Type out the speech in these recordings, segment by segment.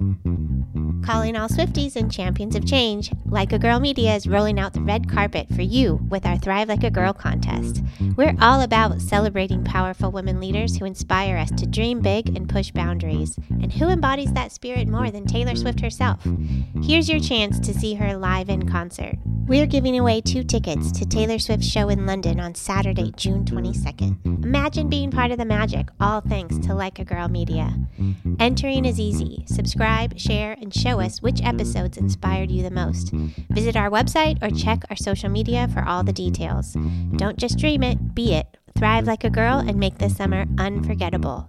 Calling all Swifties and champions of change, Like a Girl Media is rolling out the red carpet for you with our Thrive Like a Girl contest. We're all about celebrating powerful women leaders who inspire us to dream big and push boundaries. And who embodies that spirit more than Taylor Swift herself? Here's your chance to see her live in concert. We're giving away two tickets to Taylor Swift's show in London on Saturday, June 22nd. Imagine being part of the magic, all thanks to Like a Girl Media. Entering is easy. Subscribe, share, and show us which episodes inspired you the most. Visit our website or check our social media for all the details. Don't just dream it, be it. Thrive like a girl and make this summer unforgettable.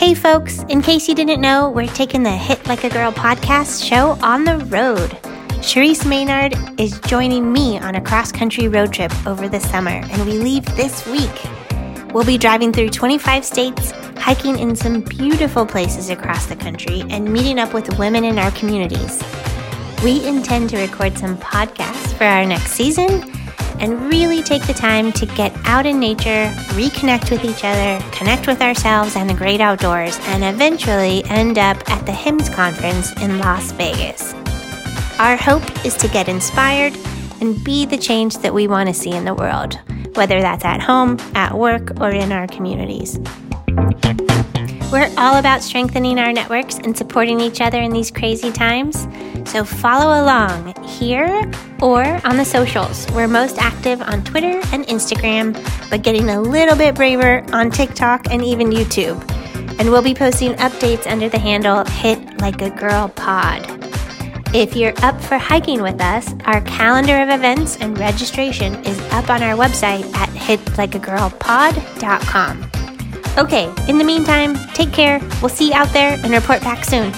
Hey folks, in case you didn't know, we're taking the Hit Like a Girl podcast show on the road. Charisse Maynard is joining me on a cross country road trip over the summer, and we leave this week. We'll be driving through 25 states, hiking in some beautiful places across the country, and meeting up with women in our communities. We intend to record some podcasts for our next season and really take the time to get out in nature, reconnect with each other, connect with ourselves and the great outdoors, and eventually end up at the HIMSS conference in Las Vegas. Our hope is to get inspired and be the change that we want to see in the world, whether that's at home, at work, or in our communities. We're all about strengthening our networks and supporting each other in these crazy times. So follow along here or on the socials. We're most active on Twitter and Instagram, but getting a little bit braver on TikTok and even YouTube. And we'll be posting updates under the handle Hit Like a Girl Pod. If you're up for hiking with us, our calendar of events and registration is up on our website at hitlikeagirlpod.com. Okay, in the meantime, take care. We'll see you out there and report back soon.